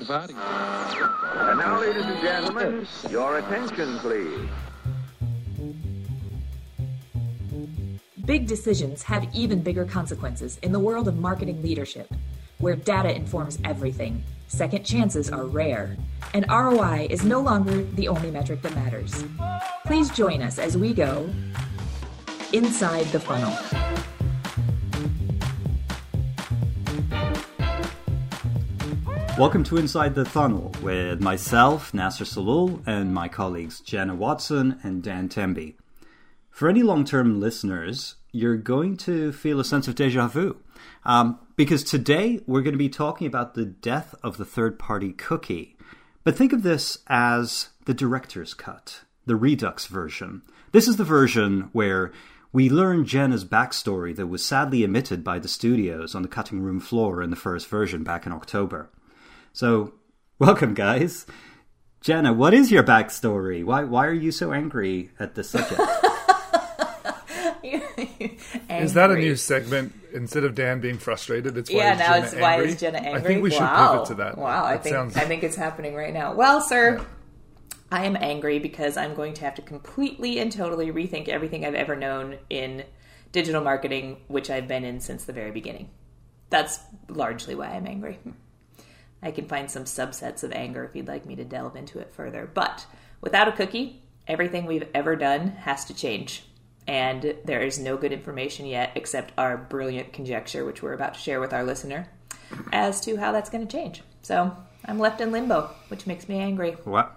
grote ervaring. And now, ladies and gentlemen, your attention, please. Big decisions have even bigger consequences in the world of marketing leadership, where data informs everything, second chances are rare, and ROI is no longer the only metric that matters. Please join us as we go inside the funnel. Welcome to Inside the Funnel with myself, Nasser Salul, and my colleagues Jenna Watson and Dan Temby. For any long term listeners, you're going to feel a sense of deja vu. Um, because today we're going to be talking about the death of the third party cookie. But think of this as the director's cut, the Redux version. This is the version where we learn Jenna's backstory that was sadly omitted by the studios on the cutting room floor in the first version back in October. So, welcome, guys. Jenna, what is your backstory? Why, why are you so angry at this subject? Is that a new segment? Instead of Dan being frustrated, it's why yeah. is Now Jenna it's angry? why is Jenna angry? I think we should wow. pivot to that. Wow, I That think sounds- I think it's happening right now. Well, sir, I am angry because I'm going to have to completely and totally rethink everything I've ever known in digital marketing, which I've been in since the very beginning. That's largely why I'm angry. I can find some subsets of anger if you'd like me to delve into it further. But without a cookie, everything we've ever done has to change. And there is no good information yet except our brilliant conjecture, which we're about to share with our listener, as to how that's going to change. So I'm left in limbo, which makes me angry. what?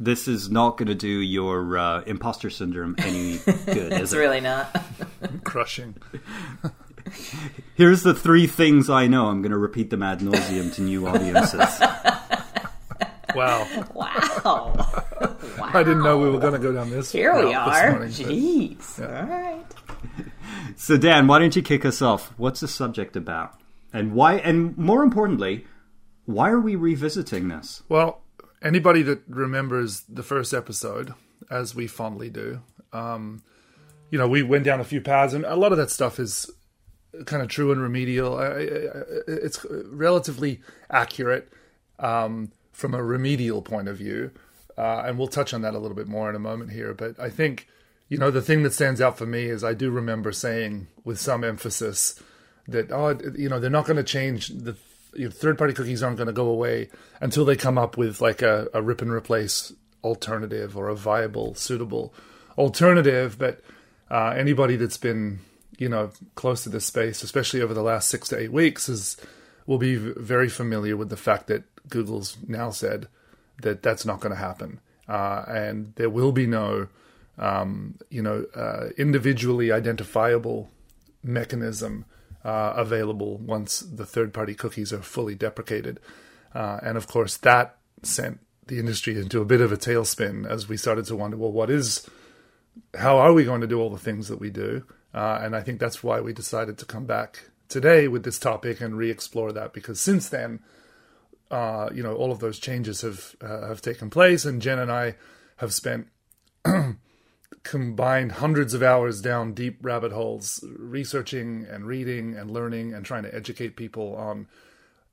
This is not going to do your uh, imposter syndrome any good, is It's it? really not. crushing. Here's the three things I know. I'm going to repeat them ad nauseum to new audiences. Wow. wow. wow. I didn't know we were going to go down this. Here we route this are. morning, but- Jeez. All right. So, Dan, why don't you kick us off? What's the subject about? And why, and more importantly, why are we revisiting this? Well, anybody that remembers the first episode, as we fondly do, um, you know, we went down a few paths, and a lot of that stuff is kind of true and remedial. It's relatively accurate um, from a remedial point of view, uh, and we'll touch on that a little bit more in a moment here. But I think, you know, the thing that stands out for me is I do remember saying with some emphasis that oh, you know, they're not going to change the you know, third-party cookies aren't going to go away until they come up with like a, a rip and replace alternative or a viable, suitable alternative. But uh, anybody that's been you know close to this space, especially over the last six to eight weeks, is will be very familiar with the fact that Google's now said that that's not going to happen, uh, and there will be no um, you know uh, individually identifiable mechanism uh, available once the third party cookies are fully deprecated. Uh, and of course, that sent the industry into a bit of a tailspin as we started to wonder well, what is, how are we going to do all the things that we do? Uh, and I think that's why we decided to come back today with this topic and re explore that because since then, uh, you know, all of those changes have uh, have taken place, and Jen and I have spent combined hundreds of hours down deep rabbit holes researching and reading and learning and trying to educate people on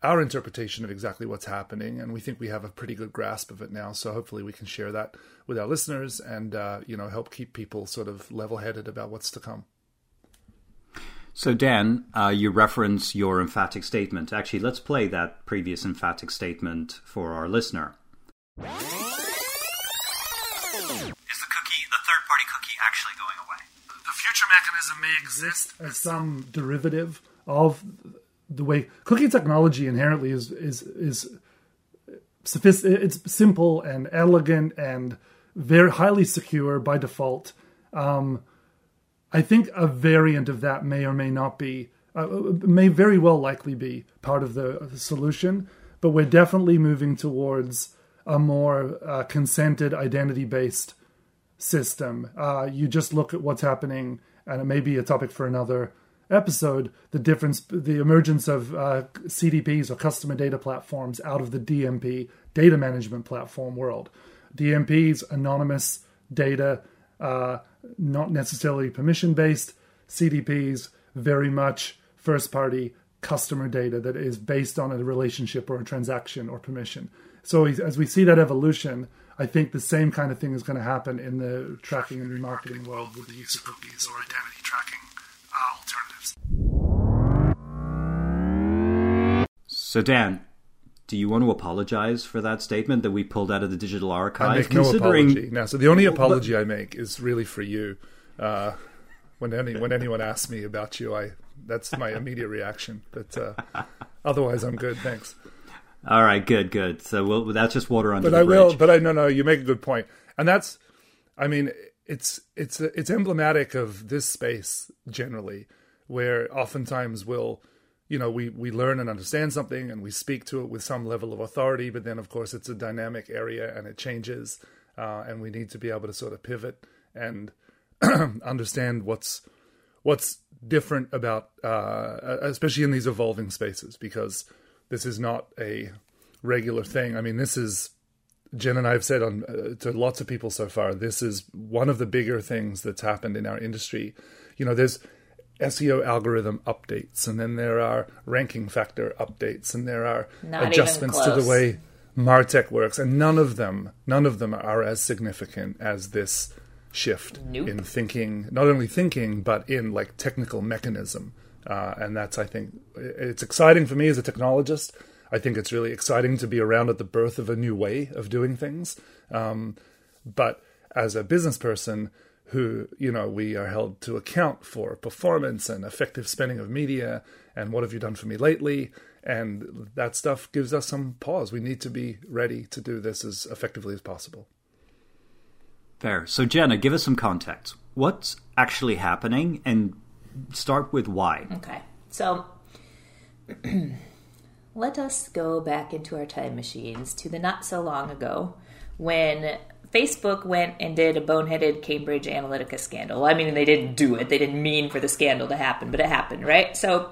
our interpretation of exactly what's happening and we think we have a pretty good grasp of it now. So hopefully we can share that with our listeners and uh, you know help keep people sort of level-headed about what's to come So, Dan, uh, you reference your emphatic statement. Actually, let's play that previous emphatic statement for our listener. Is the cookie, the third party cookie, actually going away? the future mechanism may exist as some derivative of the way cookie technology inherently is is is sophist- it's simple and elegant and very highly secure by default. Um, I think a variant of that may or may not be, uh, may very well likely be part of the, the solution, but we're definitely moving towards a more uh, consented identity based system. Uh, you just look at what's happening, and it may be a topic for another episode. The difference, the emergence of uh, CDPs or customer data platforms out of the DMP data management platform world. DMPs, anonymous data, uh, not necessarily permission based. CDPs, very much first party customer data that is based on a relationship or a transaction or permission. So as we see that evolution, I think the same kind of thing is going to happen in the tracking and remarketing world with the use of cookies or identity tracking uh, alternatives. So, Dan, do you want to apologize for that statement that we pulled out of the digital archive? I make no apology now. So the only apology but, I make is really for you. Uh, when any when anyone asks me about you, I that's my immediate reaction. But uh, otherwise, I'm good. Thanks. All right, good, good. So we'll, that's just water under. The bridge But I bridge. will. But I no, no. You make a good point, and that's. I mean, it's it's it's emblematic of this space generally, where oftentimes we'll you know we we learn and understand something and we speak to it with some level of authority but then of course it's a dynamic area and it changes uh, and we need to be able to sort of pivot and understand what's what's different about uh, especially in these evolving spaces because this is not a regular thing. I mean this is jen and i have said on uh, to lots of people so far this is one of the bigger things that's happened in our industry. You know there's SEO algorithm updates, and then there are ranking factor updates, and there are Not adjustments to the way Martech works, and none of them, none of them are as significant as this shift nope. in thinking, not only thinking but in like technical mechanism. Uh, and that's, I think, it's exciting for me as a technologist. I think it's really exciting to be around at the birth of a new way of doing things. Um, but as a business person, who you know we are held to account for performance and effective spending of media and what have you done for me lately. And that stuff gives us some pause. We need to be ready to do this as effectively as possible. Fair. So jenna give us some context. What's actually happening and start with why? Okay. So let us go back into our time machines to the not so long ago when Facebook went and did a boneheaded Cambridge Analytica scandal. I mean, they didn't do it. They didn't mean for the scandal to happen, but it happened, right? So,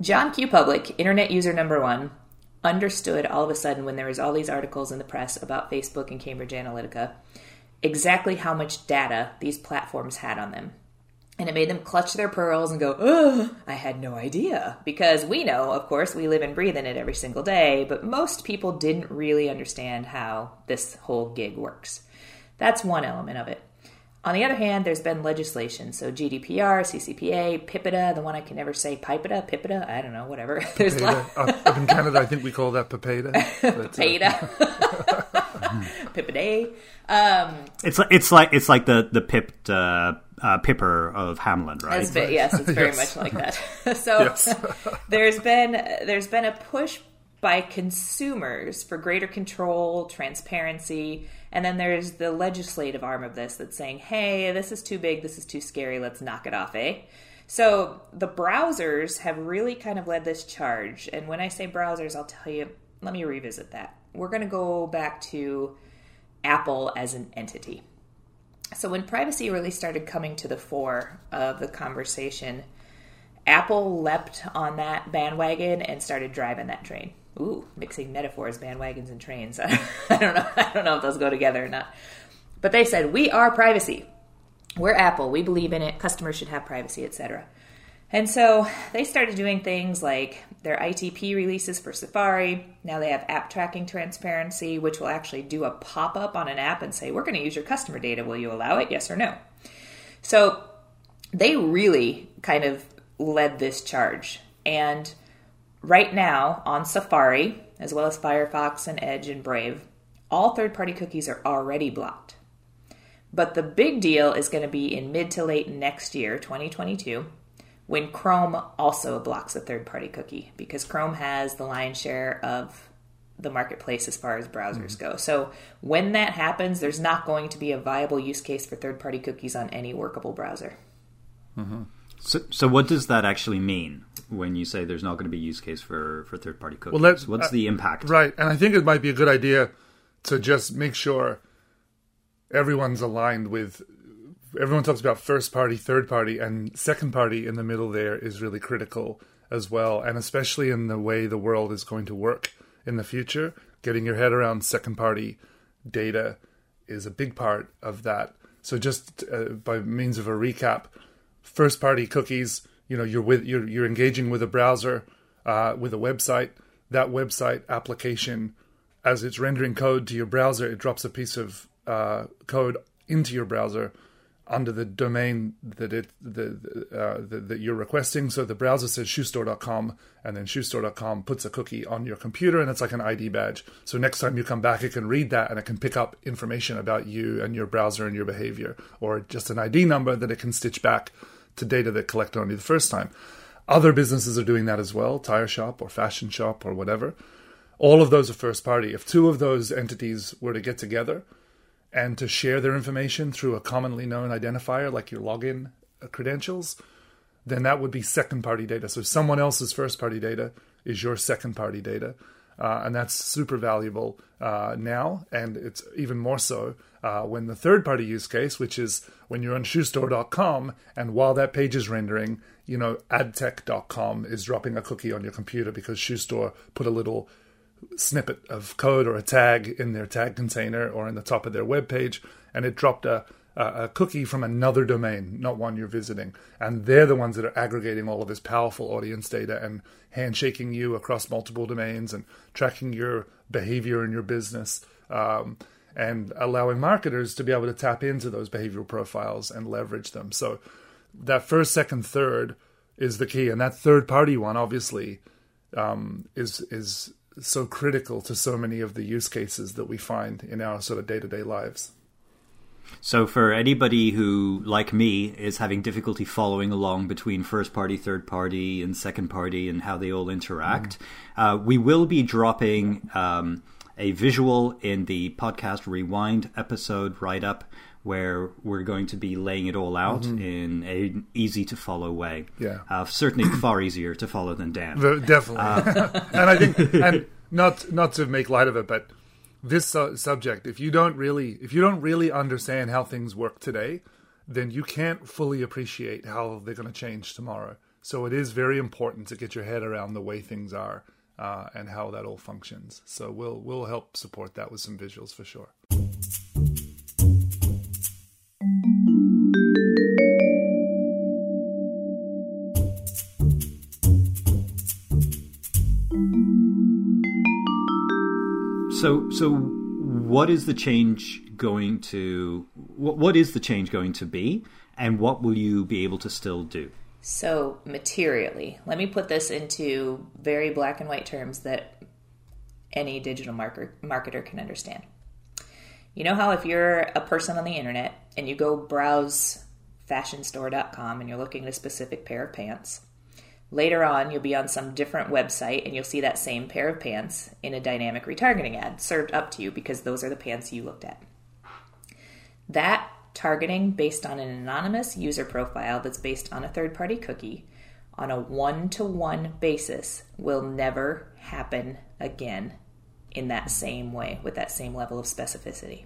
John Q. Public, internet user number one, understood all of a sudden when there was all these articles in the press about Facebook and Cambridge Analytica exactly how much data these platforms had on them. And it made them clutch their pearls and go, oh, I had no idea. Because we know, of course, we live and breathe in it every single day, but most people didn't really understand how this whole gig works. That's one element of it. On the other hand, there's been legislation. So GDPR, CCPA, PIPEDA, the one I can never say, PIPEDA, PIPEDA, I don't know, whatever. There's uh, up in Canada, I think we call that PIPEDA. PIPEDA. PIPEDA. Um, it's like it's like it's like the the pipped uh, uh, Pipper of Hamlin, right? Been, yes, it's very yes. much like that. so there's been there's been a push by consumers for greater control, transparency, and then there's the legislative arm of this that's saying, "Hey, this is too big, this is too scary, let's knock it off." Eh? So the browsers have really kind of led this charge, and when I say browsers, I'll tell you. Let me revisit that. We're going to go back to Apple as an entity. So when privacy really started coming to the fore of the conversation, Apple leapt on that bandwagon and started driving that train. Ooh, mixing metaphors, bandwagons and trains. I don't know. I don't know if those go together or not. But they said, "We are privacy. We're Apple. We believe in it. Customers should have privacy, etc." And so they started doing things like their ITP releases for Safari. Now they have app tracking transparency, which will actually do a pop up on an app and say, We're going to use your customer data. Will you allow it? Yes or no? So they really kind of led this charge. And right now on Safari, as well as Firefox and Edge and Brave, all third party cookies are already blocked. But the big deal is going to be in mid to late next year, 2022 when Chrome also blocks a third party cookie because Chrome has the lion's share of the marketplace as far as browsers mm-hmm. go. So when that happens, there's not going to be a viable use case for third party cookies on any workable browser. Mm-hmm. So, so what does that actually mean when you say there's not going to be use case for, for third party cookies? Well, What's uh, the impact? Right, and I think it might be a good idea to just make sure everyone's aligned with everyone talks about first party, third party, and second party in the middle there is really critical as well, and especially in the way the world is going to work in the future. Getting your head around second party data is a big part of that. So, just uh, by means of a recap, first party cookies you know you're with you're you're engaging with a browser uh, with a website. That website application, as it's rendering code to your browser, it drops a piece of uh, code into your browser under the domain that it the, uh, the, that you're requesting. So the browser says shoestore.com, and then shoestore.com puts a cookie on your computer, and it's like an ID badge. So next time you come back, it can read that and it can pick up information about you and your browser and your behavior, or just an ID number that it can stitch back to data that collected on you the first time. Other businesses are doing that as well, tire shop or fashion shop or whatever. All of those are first party. If two of those entities were to get together and to share their information through a commonly known identifier like your login credentials, then that would be second party data. So someone else's first party data is your second party data. Uh, and that's super valuable uh, now, and it's even more so uh, when the third party use case, which is when you're on shoestore.com, and while that page is rendering, you know, adtech.com is dropping a cookie on your computer because Shoestore put a little snippet of code or a tag in their tag container or in the top of their web page, and it dropped a, a, cookie from another domain, not one you're visiting. And they're the ones that are aggregating all of this powerful audience data and handshaking you across multiple domains and tracking your behavior in your business. Um, and allowing marketers to be able to tap into those behavioral profiles and leverage them. So that first, second, third is the key, and that third party one obviously um, is is so critical to so many of the use cases that we find in our sort of day to day lives. So, for anybody who, like me, is having difficulty following along between first party, third party, and second party and how they all interact, mm. uh, we will be dropping um, a visual in the podcast Rewind episode write up where we're going to be laying it all out mm-hmm. in an easy to follow way. Yeah, uh, certainly far easier to follow than Dan. Definitely, uh, and I think, and not not to make light of it, but this uh, subject, if you don't really, if you don't really understand how things work today, then you can't fully appreciate how they're going to change tomorrow. So it is very important to get your head around the way things are uh, and how that all functions. So we'll we'll help support that with some visuals for sure. So, so what is the change going to? What, what is the change going to be, and what will you be able to still do? So, materially, let me put this into very black and white terms that any digital marker, marketer can understand. You know how if you're a person on the internet and you go browse fashionstore.com and you're looking at a specific pair of pants, Later on, you'll be on some different website and you'll see that same pair of pants in a dynamic retargeting ad served up to you because those are the pants you looked at. That targeting based on an anonymous user profile that's based on a third party cookie on a one to one basis will never happen again in that same way with that same level of specificity.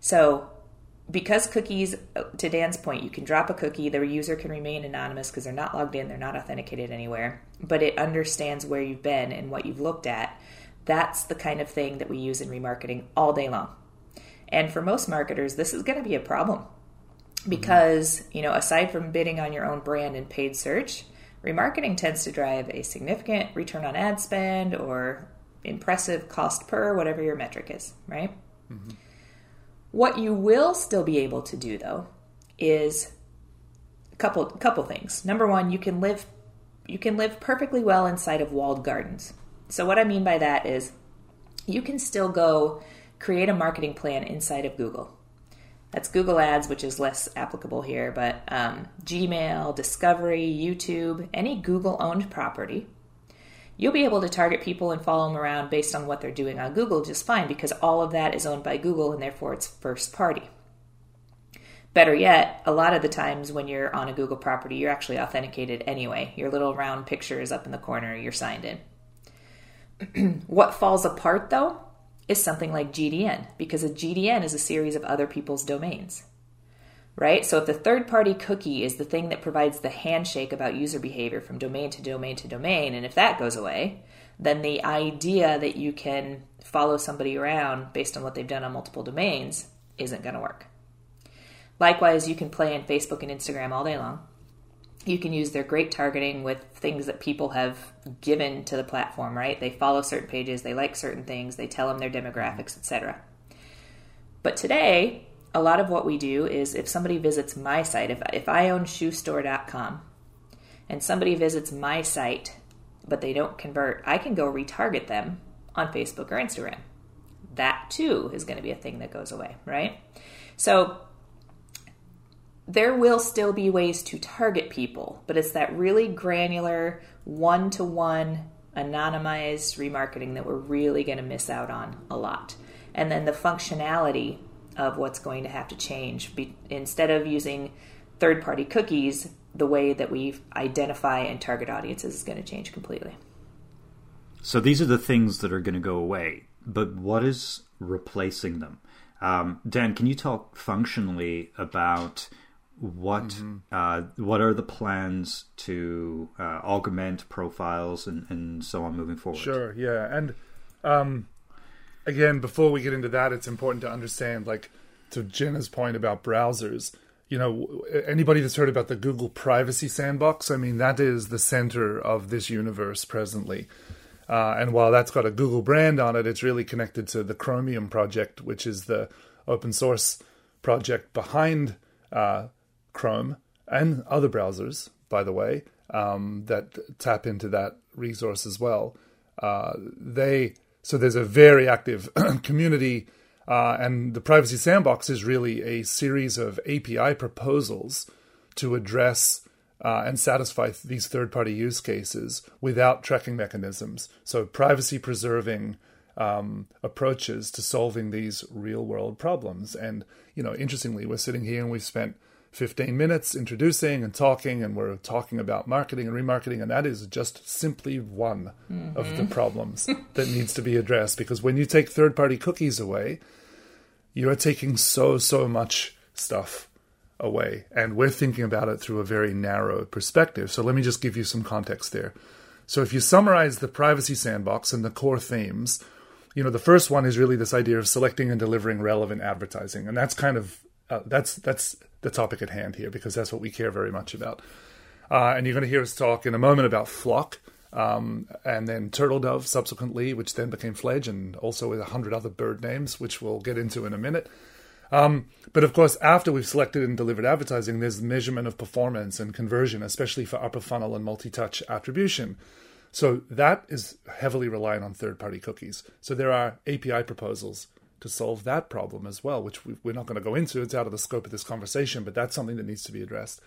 So, because cookies, to Dan's point, you can drop a cookie, the user can remain anonymous because they're not logged in, they're not authenticated anywhere, but it understands where you've been and what you've looked at. That's the kind of thing that we use in remarketing all day long. And for most marketers, this is going to be a problem because, you know, aside from bidding on your own brand in paid search, remarketing tends to drive a significant return on ad spend or impressive cost per, whatever your metric is, right? Mm-hmm. What you will still be able to do though is a couple couple things. Number one, you can live you can live perfectly well inside of walled gardens. So what I mean by that is you can still go create a marketing plan inside of Google. That's Google Ads, which is less applicable here, but um, Gmail, Discovery, YouTube, any Google owned property you'll be able to target people and follow them around based on what they're doing on Google just fine because all of that is owned by Google and therefore it's first party. Better yet, a lot of the times when you're on a Google property, you're actually authenticated anyway. Your little round picture is up in the corner, you're signed in. what falls apart though is something like GDN because a GDN is a series of other people's domains right? So if the third party cookie is the thing that provides the handshake about user behavior from domain to domain to domain, and if that goes away, then the idea that you can follow somebody around based on what they've done on multiple domains isn't going to work. Likewise, you can play in Facebook and Instagram all day long. you can use their great targeting with things that people have given to the platform, right? They follow certain pages, they like certain things, they tell them their demographics, etc. But today, a lot of what we do is if somebody visits my site, if, if I own shoestore.com and somebody visits my site, but they don't convert, I can go retarget them on Facebook or Instagram. That too is going to be a thing that goes away, right? So there will still be ways to target people, but it's that really granular, one to one, anonymized remarketing that we're really going to miss out on a lot. And then the functionality of what's going to have to change. Be, instead of using third party cookies, the way that we identify and target audiences is going to change completely. So these are the things that are going to go away, but what is replacing them? Um, Dan, can you talk functionally about what mm-hmm. uh, what are the plans to uh, augment profiles and, and so on moving forward? Sure, yeah, and um, again, before we get into that, it's important to understand, like to Jenna's point about browsers. You know, anybody that's heard about the Google Privacy Sandbox, I mean, that is the center of this universe presently. Uh, and while that's got a Google brand on it, it's really connected to the Chromium project, which is the open source project behind uh, Chrome and other browsers, by the way, um, that tap into that resource as well. Uh, they so there's a very active community, uh, and the Privacy Sandbox is really a series of API proposals to address uh, and satisfy these third-party use cases without tracking mechanisms. So privacy preserving um, approaches to solving these real-world problems. And you know, interestingly, we're sitting here and we've spent 15 minutes introducing and talking, and we're talking about marketing and remarketing, and that is just simply one mm-hmm. of the problems that needs to be addressed. Because when you take third party cookies away, you are taking so, so much stuff away. And we're thinking about it through a very narrow perspective. So let me just give you some context there. So if you summarize the privacy sandbox and the core themes, you know, the first one is really this idea of selecting and delivering relevant advertising. And that's kind of uh, that's that's the topic at hand here because that's what we care very much about. Uh, and you're going to hear us talk in a moment about flock um, and then Turtle Dove subsequently, which then became Fledge, and also with a hundred other bird names, which we'll get into in a minute. Um, but of course, after we've selected and delivered advertising, there's measurement of performance and conversion, especially for upper funnel and multi touch attribution. So that is heavily reliant on third party cookies. So there are API proposals to solve that problem as well, which we, are not going to go into. It's out of the scope of this conversation, but that's something that needs to be addressed.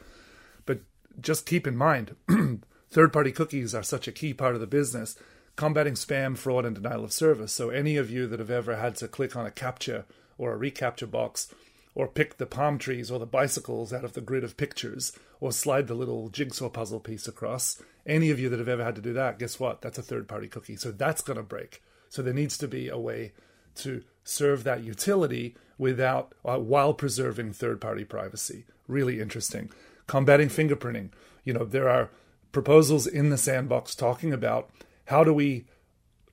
But just keep in mind, third party cookies are such a key part of the business, combating spam, fraud, and denial of service. So, any of you that have ever had to click on a CAPTCHA or a reCAPTCHA box, or pick the palm trees or the bicycles out of the grid of pictures, or slide the little jigsaw puzzle piece across, any of you that have ever had to do that, guess what? That's a third party cookie. So, that's going to break. So, there needs to be a way to serve that utility without uh, while preserving third party privacy. Really interesting. Combating fingerprinting. You know, there are proposals in the sandbox talking about how do we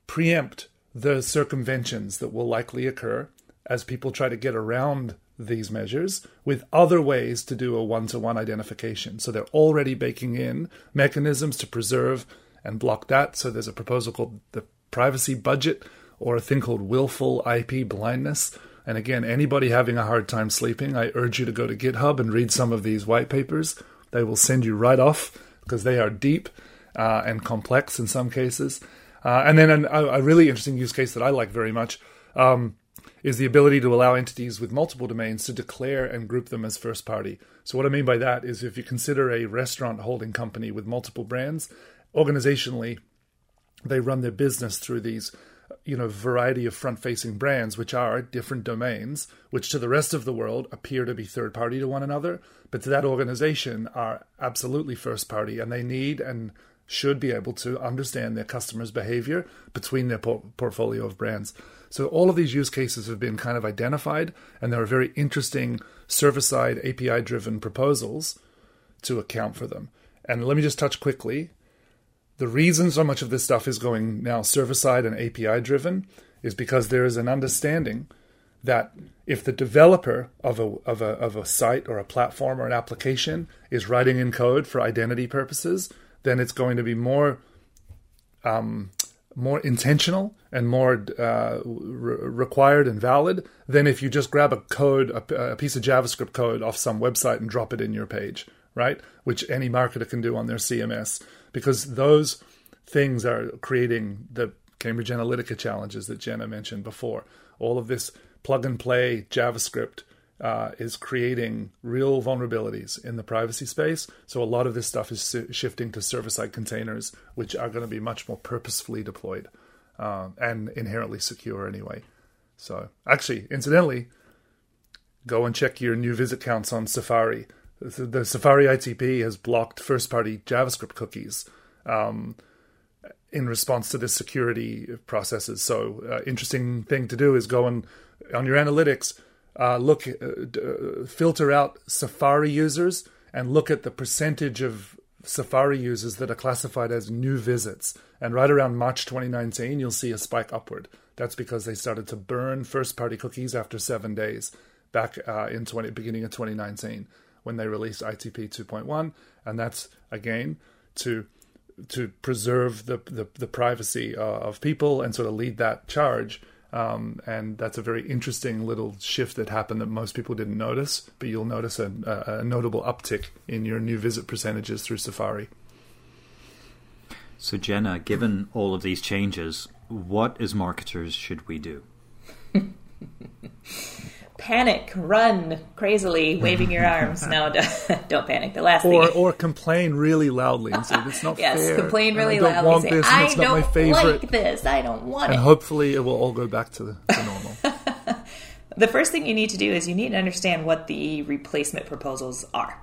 preempt the circumventions that will likely occur as people try to get around these measures with other ways to do a one to one identification. So they're already baking in mechanisms to preserve and block that. So there's a proposal called the privacy budget, or a thing called willful IP blindness. And again, anybody having a hard time sleeping, I urge you to go to GitHub and read some of these white papers. They will send you right off because they are deep uh, and complex in some cases. Uh, and then an, a, really interesting use case that I like very much um, is the ability to allow entities with multiple domains to declare and group them as first party. So, what I mean by that is if you consider a restaurant holding company with multiple brands, organizationally, they run their business through these you know variety of front facing brands which are different domains which to the rest of the world appear to be third party to one another but to that organization are absolutely first party and they need and should be able to understand their customers behavior between their por- portfolio of brands. So all of these use cases have been kind of identified and there are very interesting server side api driven proposals to account for them. And let me just touch quickly the reason so much of this stuff is going now server side and API driven is because there is an understanding that if the developer of a, of a of a site or a platform or an application is writing in code for identity purposes, then it's going to be more um, more intentional and more uh, re- required and valid than if you just grab a code, a, a, piece of JavaScript code off some website and drop it in your page, right? Which any marketer can do on their CMS, because those things are creating the Cambridge Analytica challenges that Jenna mentioned before. All of this plug and play JavaScript uh, is creating real vulnerabilities in the privacy space. So a lot of this stuff is shifting to server-side containers, which are going to be much more purposefully deployed uh, and inherently secure anyway. So actually, incidentally, go and check your new visit counts on Safari. The, Safari ITP has blocked first-party JavaScript cookies. Um, in response to the security processes. So, uh, interesting thing to do is go and on your analytics, uh, look, uh, uh, filter out Safari users and look at the percentage of Safari users that are classified as new visits. And right around March 2019, you'll see a spike upward. That's because they started to burn first-party cookies after seven days back uh, in 20, beginning of 2019 when they release ITP 2.1, and that's again to to preserve the the, the privacy uh, of people and sort of lead that charge um, and that's a very interesting little shift that happened that most people didn't notice, but you'll notice a, a, a notable uptick in your new visit percentages through Safari. So, Jenna, given all of these changes, what as marketers should we do? panic, run crazily, waving your arms. No, don't panic. The last or, thing. Or complain really loudly and say, "It's not yes, fair." Yes, complain really I loudly. Say, this, I don't like this. I don't want and it. And hopefully, it will all go back to, the, to normal. the first thing you need to do is you need to understand what the replacement proposals are.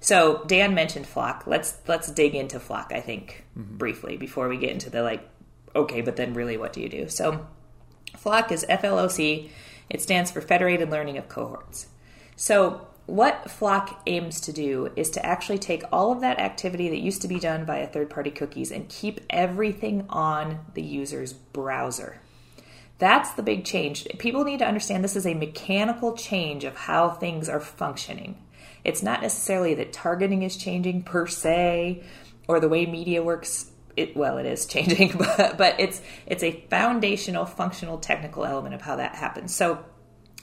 So Dan mentioned Flock. Let's let's dig into Flock. I think mm-hmm. briefly before we get into the like. Okay, but then really, what do you do? So, Flock is FLOC it stands for Federated Learning of Cohorts. So, what Flock aims to do is to actually take all of that activity that used to be done via third party cookies and keep everything on the user's browser. That's the big change. People need to understand this is a mechanical change of how things are functioning. It's not necessarily that targeting is changing per se or the way media works it well it is changing but, but it's it's a foundational functional technical element of how that happens. So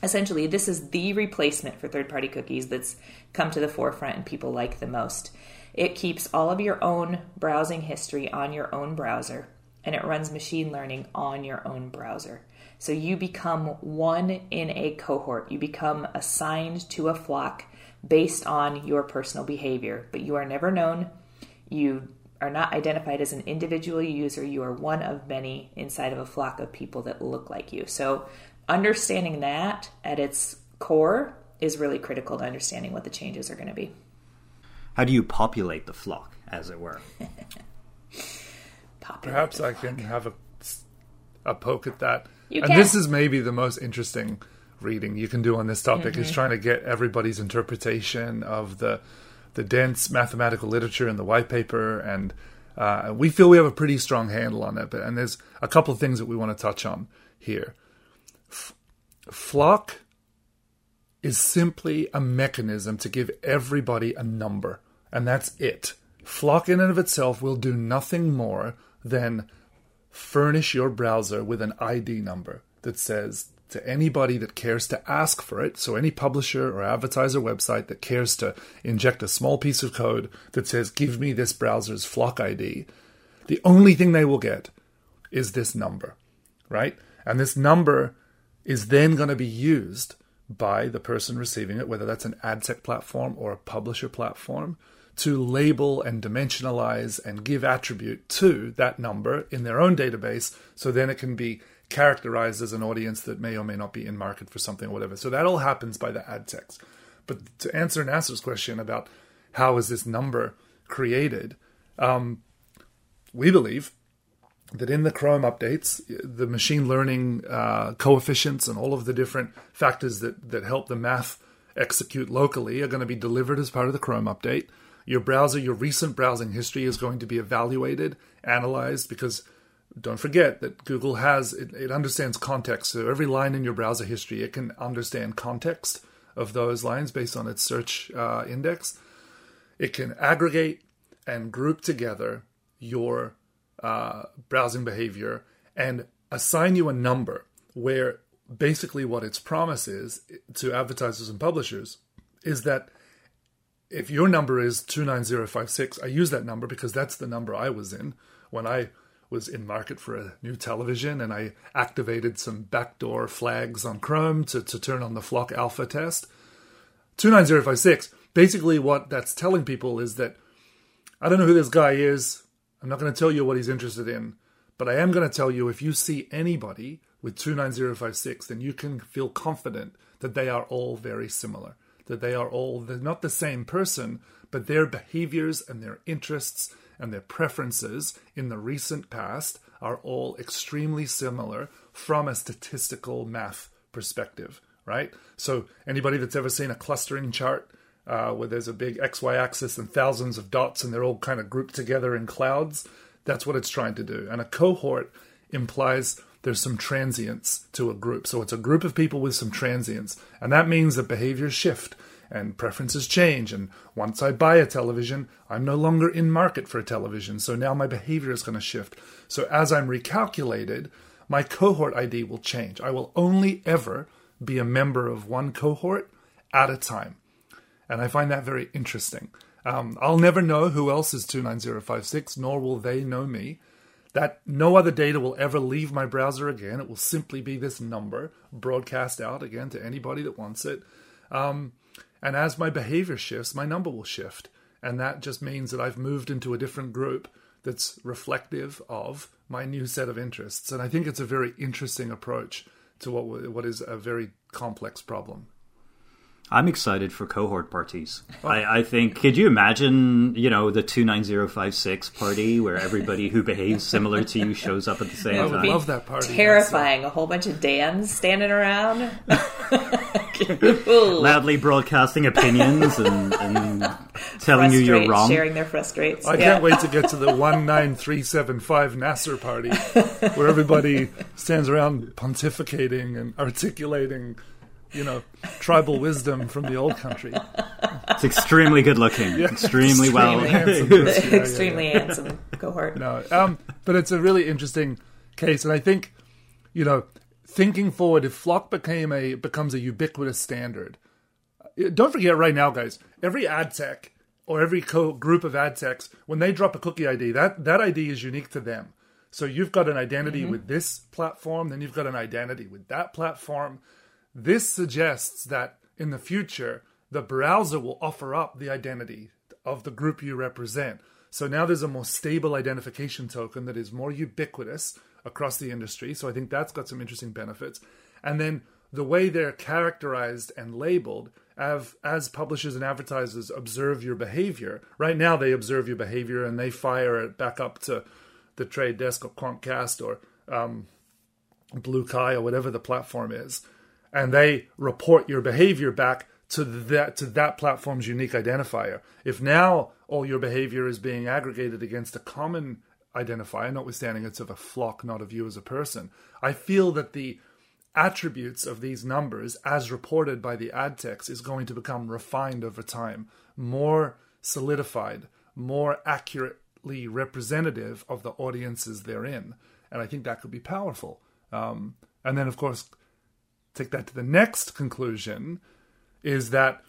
essentially this is the replacement for third party cookies that's come to the forefront and people like the most. It keeps all of your own browsing history on your own browser and it runs machine learning on your own browser. So you become one in a cohort. You become assigned to a flock based on your personal behavior but you are never known. You are not identified as an individual user. You are one of many inside of a flock of people that look like you. So, understanding that at its core is really critical to understanding what the changes are going to be. How do you populate the flock, as it were? Perhaps I can have a, a poke at that. You and can. this is maybe the most interesting reading you can do on this topic mm-hmm. is trying to get everybody's interpretation of the the dense mathematical literature in the white paper, and uh, we feel we have a pretty strong handle on it. But and there's a couple of things that we want to touch on here. F- flock is simply a mechanism to give everybody a number, and that's it. Flock in and of itself will do nothing more than furnish your browser with an ID number that says to anybody that cares to ask for it. So, any publisher or advertiser website that cares to inject a small piece of code that says, Give me this browser's flock ID, the only thing they will get is this number, right? And this number is then going to be used by the person receiving it, whether that's an ad tech platform or a publisher platform, to label and dimensionalize and give attribute to that number in their own database so then it can be characterized as an audience that may or may not be in market for something or whatever. So that all happens by the ad techs. But to answer Nasser's question about how is this number created, um, we believe that in the Chrome updates, the machine learning uh, coefficients and all of the different factors that, that help the math execute locally are going to be delivered as part of the Chrome update. Your browser, your recent browsing history is going to be evaluated, analyzed, because don't forget that Google has it, it understands context. So every line in your browser history, it can understand context of those lines based on its search uh, index. It can aggregate and group together your uh, browsing behavior and assign you a number where basically what its promise is to advertisers and publishers is that if your number is 29056, I use that number because that's the number I was in when I was in market for a new television and I activated some backdoor flags on Chrome to, to turn on the Flock Alpha test. 29056, basically what that's telling people is that I don't know who this guy is. I'm not going to tell you what he's interested in, but I am going to tell you if you see anybody with 29056, then you can feel confident that they are all very similar, that they are all not the same person, but their behaviors and their interests and their preferences in the recent past are all extremely similar from a statistical math perspective, right? So, anybody that's ever seen a clustering chart uh, where there's a big XY axis and thousands of dots and they're all kind of grouped together in clouds, that's what it's trying to do. And a cohort implies there's some transience to a group. So it's a group of people with some transience. And that means that behaviors shift and preferences change. And once I buy a television, I'm no longer in market for a television. So now my behavior is going to shift. So as I'm recalculated, my cohort ID will change. I will only ever be a member of one cohort at a time. And I find that very interesting. Um, I'll never know who else is 29056, nor will they know me that no other data will ever leave my browser again. It will simply be this number broadcast out again to anybody that wants it. Um, and as my behavior shifts, my number will shift. And that just means that I've moved into a different group that's reflective of my new set of interests. And I think it's a very interesting approach to what what is a very complex problem. I'm excited for cohort parties. Oh. I, I, think. Could you imagine, you know, the two nine zero five six party where everybody who behaves similar to you shows up at the same time? I would time? love that party. Terrifying. A whole bunch of Dans standing around. Loudly broadcasting opinions and, and telling you you're wrong. Sharing their frustrates. I Yeah. can't wait to get to the one nine three seven five Nasser party, where everybody stands around pontificating and articulating, you know, tribal wisdom from the old country. It's extremely good looking. Extremely well. handsome. Yeah, yeah, yeah. Extremely handsome cohort. No, um, but it's a really interesting case, and I think, you know, thinking forward, if Flock became a becomes a ubiquitous standard, uh, don't forget right now, guys, every ad tech or every co- group of ad techs, when they drop a cookie ID, that that ID is unique to them. So you've got an identity with this platform, then you've got an identity with that platform. This suggests that in the future, the browser will offer up the identity of the group you represent. So now there's a more stable identification token that is more ubiquitous across the industry. So I think that's got some interesting benefits. And then the way they're characterized and labeled as, as publishers and advertisers observe your behavior. Right now, they observe your behavior and they fire it back up to the Trade Desk or Quantcast or um, BlueKai or whatever the platform is, and they report your behavior back to that to that platform's unique identifier. If now all your behavior is being aggregated against a common identifier, notwithstanding it's of a flock, not of you as a person, I feel that the attributes of these numbers, as reported by the ad techs, is going to become refined over time, more solidified, more accurately representative of the audiences they're in. And I think that could be powerful. Um, and then, of course, take that to the next conclusion is that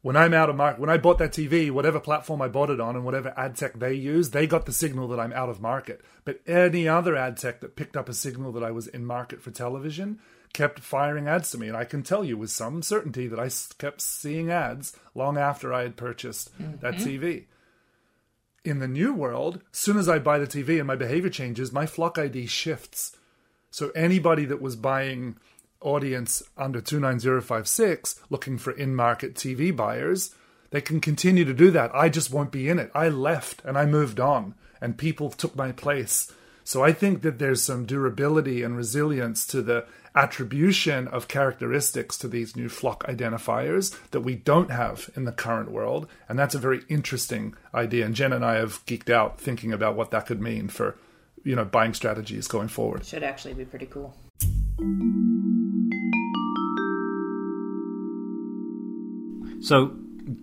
when I'm out of market, when I bought that TV, whatever platform I bought it on and whatever ad tech they use, they got the signal that I'm out of market. But any other ad tech that picked up a signal that I was in market for television kept firing ads to me. And I can tell you with some certainty that I kept seeing ads long after I had purchased that mm-hmm. TV. In the new world, as soon as I buy the TV and my behavior changes, my flock ID shifts. So anybody that was buying audience under 29056 looking for in-market TV buyers, they can continue to do that. I just won't be in it. I left and I moved on and people took my place. So I think that there's some durability and resilience to the attribution of characteristics to these new flock identifiers that we don't have in the current world. And that's a very interesting idea. And Jen and I have geeked out thinking about what that could mean for you know buying strategies going forward. Should actually be pretty cool. So,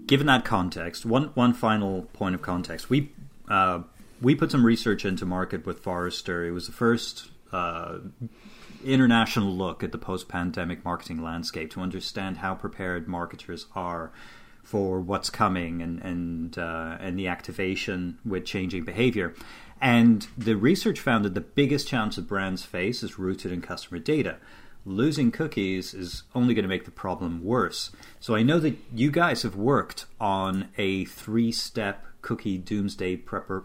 given that context, one one final point of context, we uh, we put some research into market with Forrester. It was the first uh, international look at the post-pandemic marketing landscape to understand how prepared marketers are for what's coming and and uh, and the activation with changing behavior. And the research found that the biggest challenge that brands face is rooted in customer data losing cookies is only going to make the problem worse. So I know that you guys have worked on a three step cookie doomsday prepper,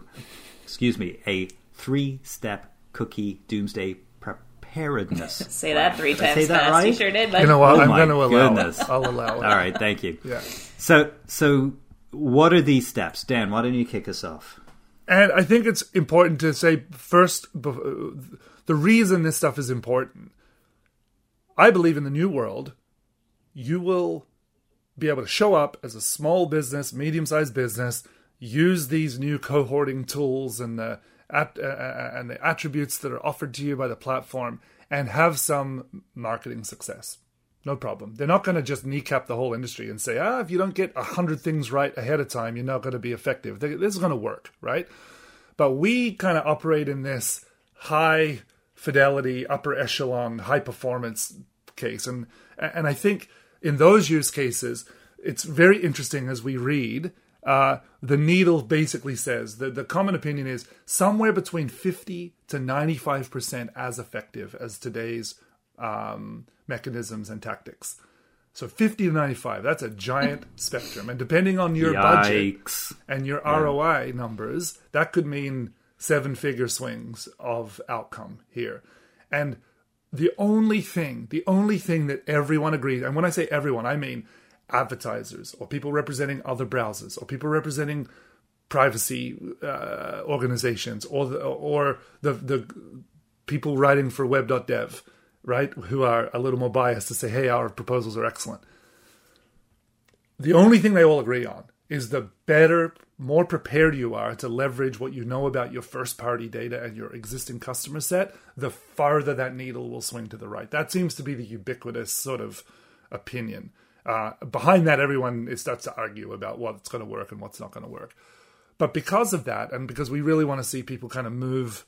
excuse me, a three step cookie doomsday preparedness. Say that three times say that fast. right? You sure did. But You know what? Oh I'm going to allow goodness. it. I'll allow it. All right, thank you. Yeah. So, so what are these steps, Dan? Why don't you kick us off? And I think it's important to say first the reason this stuff is important. I believe in the new world, you will be able to show up as a small business, medium sized business, use these new cohorting tools and the at, uh, uh, and the attributes that are offered to you by the platform, and have some marketing success. No problem. They're not going to just kneecap the whole industry and say, ah, if you don't get a hundred things right ahead of time, you're not going to be effective. This is going to work, right? But we kind of operate in this high fidelity, upper echelon, high performance case, and and I think in those use cases, it's very interesting as we read. Uh, the needle basically says that the common opinion is somewhere between 50 to 95% as effective as today's um, mechanisms and tactics. So 50 to 95, that's a giant spectrum. And depending on your budget, and your ROI numbers, that could mean seven figure swings of outcome here. And the only thing, the only thing that everyone agrees, and when I say everyone, I mean advertisers or people representing other browsers or people representing privacy uh, organizations or the, or the the people writing for web.dev, right, who are a little more biased to say, hey, our proposals are excellent the only thing they all agree on is the better, more prepared you are to leverage what you know about your first party data and your existing customer set, the farther that needle will swing to the right. That seems to be the ubiquitous sort of opinion. Uh, behind that, everyone starts to argue about what's going to work and what's not going to work. But because of that, and because we really want to see people kind of move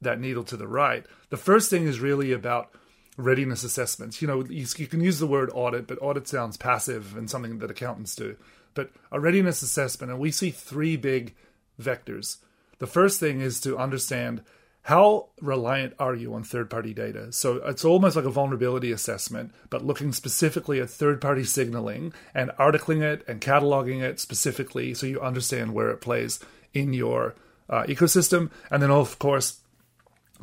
that needle to the right, the first thing is really about readiness assessments. You know, you, you can use the word audit, but audit sounds passive and something that accountants do. But a readiness assessment, and we see three big vectors. The first thing is to understand how reliant are you on third party data? So it's almost like a vulnerability assessment, but looking specifically at third party signaling and articling it and cataloging it specifically so you understand where it plays in your uh, ecosystem. And then, of course,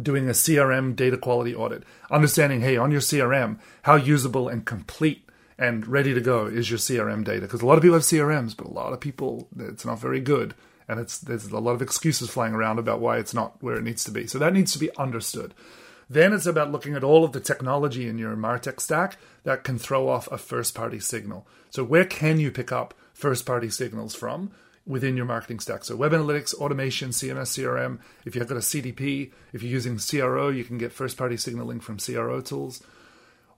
doing a CRM data quality audit, understanding, hey, on your CRM, how usable and complete and ready to go is your CRM data? Because a lot of people have CRMs, but a lot of people, it's not very good. And it's there's a lot of excuses flying around about why it's not where it needs to be. So that needs to be understood. Then it's about looking at all of the technology in your MarTech stack that can throw off a first party signal. So where can you pick up first party signals from? within your marketing stack. So web analytics, automation, CMS, CRM. If you've got a CDP, if you're using CRO, you can get first party signaling from CRO tools.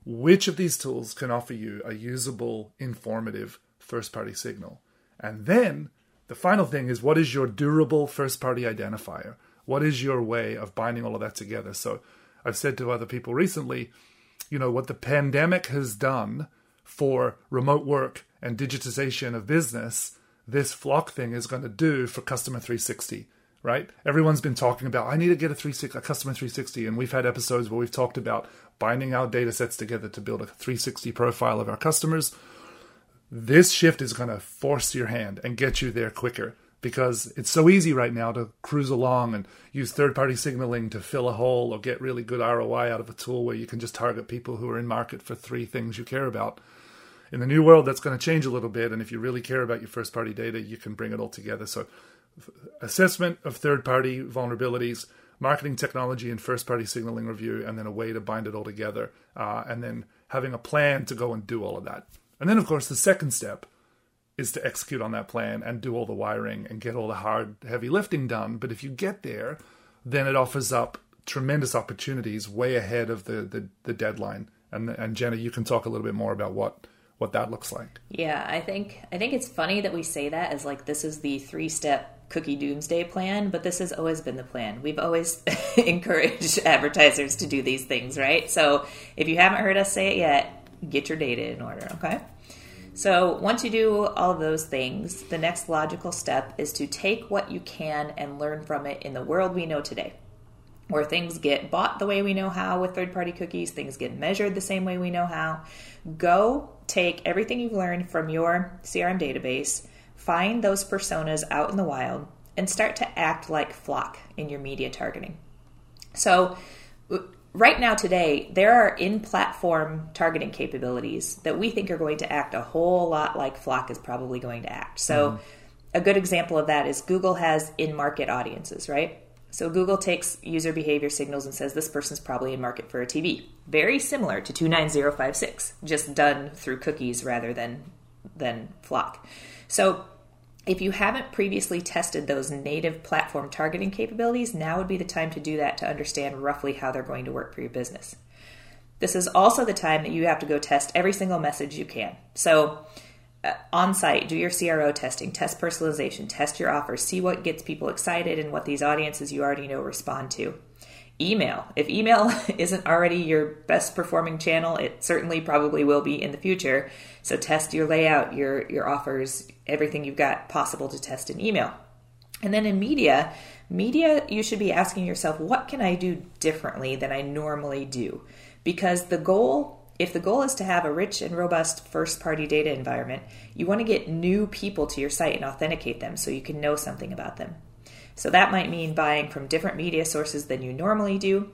Which of these tools can offer you a usable, informative first party signal? And then the final thing is what is your durable first party identifier? What is your way of binding all of that together? So I've said to other people recently, you know, what the pandemic has done for remote work and digitization of business this FLoC thing is going to do for customer 360 right? Everyone's been talking about i need to get a 360 a customer 360 and we've had episodes where we've talked about binding our data sets together to build a 360 profile of our customers. This shift is going to force your hand and get you there quicker because it's so easy right now to cruise along and use third party signaling to fill a hole or get really good ROI out of a tool where you can just target people who are in market for three things you care about. In the new world that's going to change a little bit and if you really care about your first party data you can bring it all together. So assessment of third party vulnerabilities marketing technology and first party signaling review and then a way to bind it all together uh, and then having a plan to go and do all of that and then of course the second step is to execute on that plan and do all the wiring and get all the hard heavy lifting done but if you get there then it offers up tremendous opportunities way ahead of the, the, the deadline. And and Jenna, you can talk a little bit more about what what that looks like. Yeah, I think I think it's funny that we say that as like this is the three step cookie doomsday plan, but this has always been the plan. We've always encouraged advertisers to do these things, right? So if you haven't heard us say it yet, get your data in order, okay? So once you do all of those things, the next logical step is to take what you can and learn from it in the world we know today where things get bought the way we know how with third party cookies, things get measured the same way we know how. Go take everything you've learned from your CRM database, find those personas out in the wild, and start to act like FLoC in your media targeting. So, right now, today, there are in platform targeting capabilities that we think are going to act a whole lot like FLoC is probably going to act. So, mm-hmm. a good example of that is Google has in market audiences, right? So Google takes user behavior signals and says this person's probably in market for a TV. Very similar to 29056, just done through cookies rather than than FLoC. So if you haven't previously tested those native platform targeting capabilities, now would be the time to do that to understand roughly how they're going to work for your business. This is also the time that you have to go test every single message you can. So uh, on site, do your CRO testing, test personalization, test your offers, see what gets people excited and what these audiences you already know respond to. Email. If email isn't already your best performing channel, it certainly probably will be in the future. So test your layout, your your offers, everything you've got possible to test in email. And then in media, media you should be asking yourself, what can I do differently than I normally do? Because the goal if the goal is to have a rich and robust first party data environment, you want to get new people to your site and authenticate them so you can know something about them. So that might mean buying from different media sources than you normally do.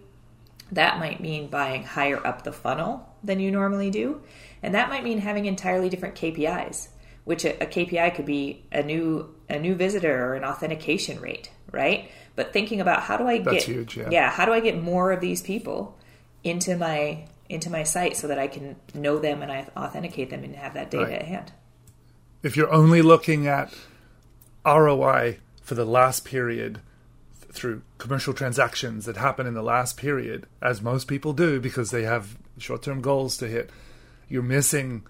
That might mean buying higher up the funnel than you normally do. And that might mean having entirely different KPIs, which a, a KPI could be a new a new visitor or an authentication rate, right? But thinking about how do I That's get huge, yeah. yeah, how do I get more of these people into my into my site so that I can know them and I authenticate them and have that data right. at hand. If you're only looking at ROI for the last period through commercial transactions that happen in the last period, as most people do because they have short term goals to hit, you're missing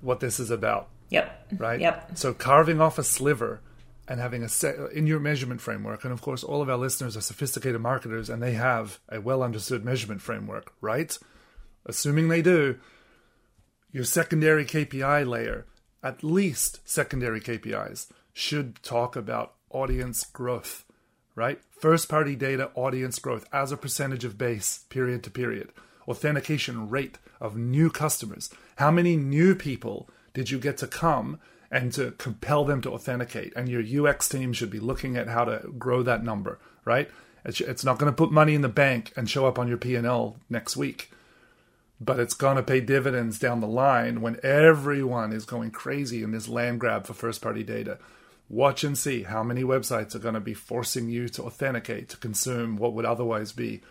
what this is about. Yep. Right? Yep. So carving off a sliver and having a set in your measurement framework, and of course, all of our listeners are sophisticated marketers and they have a well understood measurement framework, right? assuming they do, your secondary KPI layer, at least secondary KPIs, should talk about audience growth, right? First party data audience growth as a percentage of base, period to period. Authentication rate of new customers. How many new people did you get to come and to compel them to authenticate? And your UX team should be looking at how to grow that number, right? It's not going to put money in the bank and show up on your P&L next week but it's going to pay dividends down the line when everyone is going crazy in this land grab for first party data. Watch and see how many websites are going to be forcing you to authenticate to consume what would otherwise be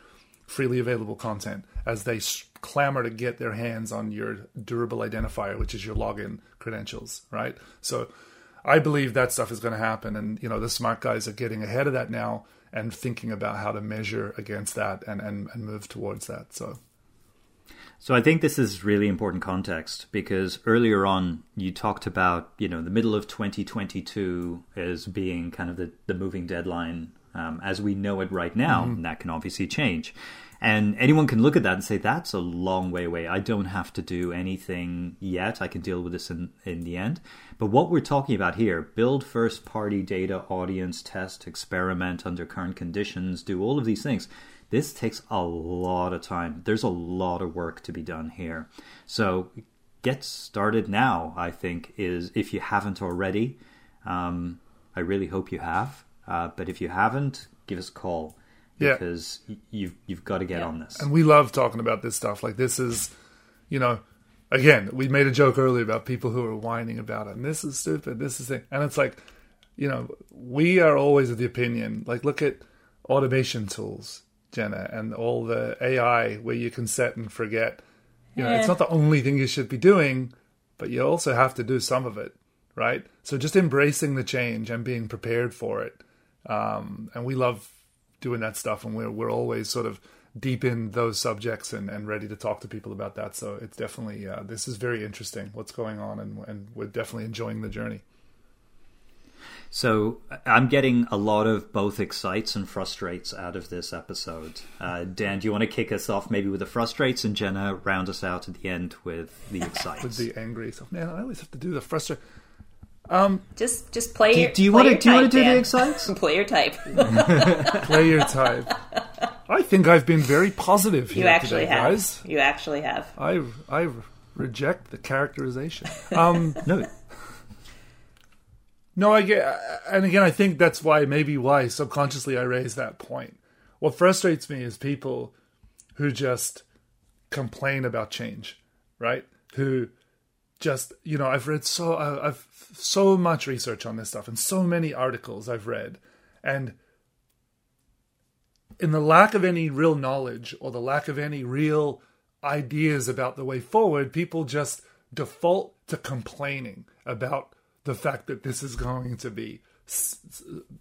freely available content as they clamor to get their hands on your durable identifier, which is your login credentials, right? So I believe that stuff is going to happen. And, you know, the smart guys are getting ahead of that now and thinking about how to measure against that and, and, and move towards that. So so I think this is really important context because earlier on you talked about you know the middle of 2022 as being kind of the, the moving deadline um, as we know it right now, mm-hmm. and that can obviously change. And anyone can look at that and say that's a long way away. I don't have to do anything yet. I can deal with this in, in the end. But what we're talking about here build first party data, audience, test, experiment under current conditions, do all of these things this takes a lot of time. There's a lot of work to be done here. So get started now, I think, is if you haven't already. Um, I really hope you have. Uh, but if you haven't, give us a call because yeah. you've you've got to get yeah. on this. And we love talking about this stuff. Like this is, you know, again, we made a joke earlier about people who are whining about it. And this is stupid. This is thing. And it's like, you know, we are always of the opinion. Like, look at automation tools. Jenna, and all the AI where you can set and forget. You know, yeah. it's not the only thing you should be doing, but you also have to do some of it, right? So just embracing the change and being prepared for it. Um, and we love doing that stuff, and we're we're always sort of deep in those subjects and, and ready to talk to people about that. So it's definitely uh, this is very interesting what's going on, and and we're definitely enjoying the journey. So I'm getting a lot of both excites and frustrates out of this episode. Uh, Dan, do you want to kick us off maybe with the frustrates, and Jenna round us out at the end with the excites? With the angry, so man, I always have to do the frustrate. Just just play Do- your do you wanna- do you wanna do the Dan. excites? play your type. Play your type. I think I've been very positive here You actually today, have. guys. You actually have. I I reject the characterization. Um, no, no, I get, and again, I think that's why maybe why subconsciously I raise that point. What frustrates me is people who just complain about change, right? Who just you know I've read so I- I've so much research on this stuff and so many articles I've read, and in the lack of any real knowledge or the lack of any real ideas about the way forward, people just default to complaining about the fact that this is going to be s-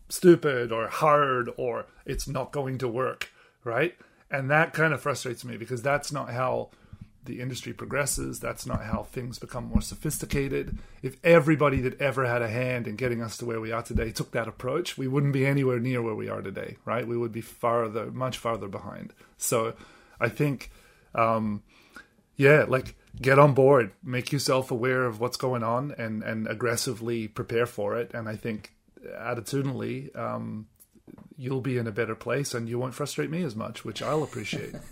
stupid or hard or it's not going to work, right? And that kind of frustrates me because that's not how the industry progresses. That's not how things become more sophisticated. If everybody that ever had a hand in getting us to where we are today took that approach, we wouldn't be anywhere near where we are today, right? We would be farther, much farther behind. So I think, um, yeah, like get on board, make yourself aware of what's going on, and and aggressively prepare for it. And I think attitudinally, um, you'll be in a better place, and you won't frustrate me as much, which I'll appreciate.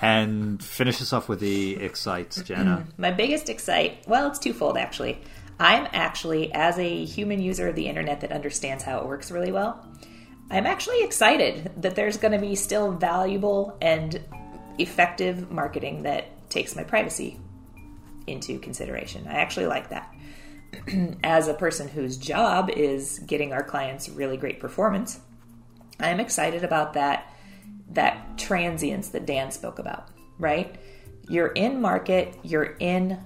and finish us off with the excites, mm-hmm. Jenna. My biggest excite, well, it's twofold actually. I'm actually, as a human user of the internet that understands how it works really well, I'm actually excited that there's going to be still valuable and effective marketing that takes my privacy into consideration. I actually like that. as a person whose job is getting our clients really great performance, I'm excited about that that transience that Dan spoke about, right? You're in market, you're in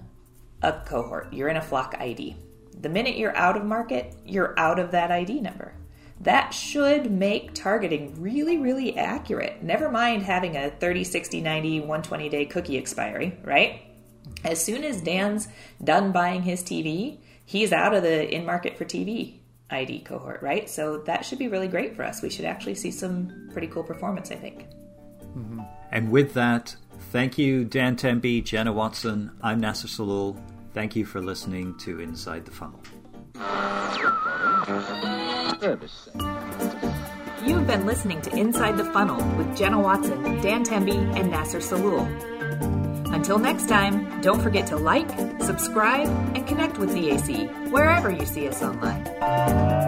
a cohort, you're in a FLoC ID. The minute you're out of market, you're out of that ID number. That should make targeting really, really accurate. Never mind having a 30, 60, 90, 120 day cookie expiry, right? As soon as Dan's done buying his TV, he's out of the in market for TV ID cohort, right? So that should be really great for us. We should actually see some pretty cool performance, I think. Mm-hmm. And with that, thank you, Dan Temby, Jenna Watson. I'm Nasser Salul. Thank you for listening to Inside the Funnel. You've been listening to Inside the Funnel with Jenna Watson, Dan Temby, and Nasser Salul. Until next time, don't forget to like, subscribe, and connect with DAC wherever you see us online.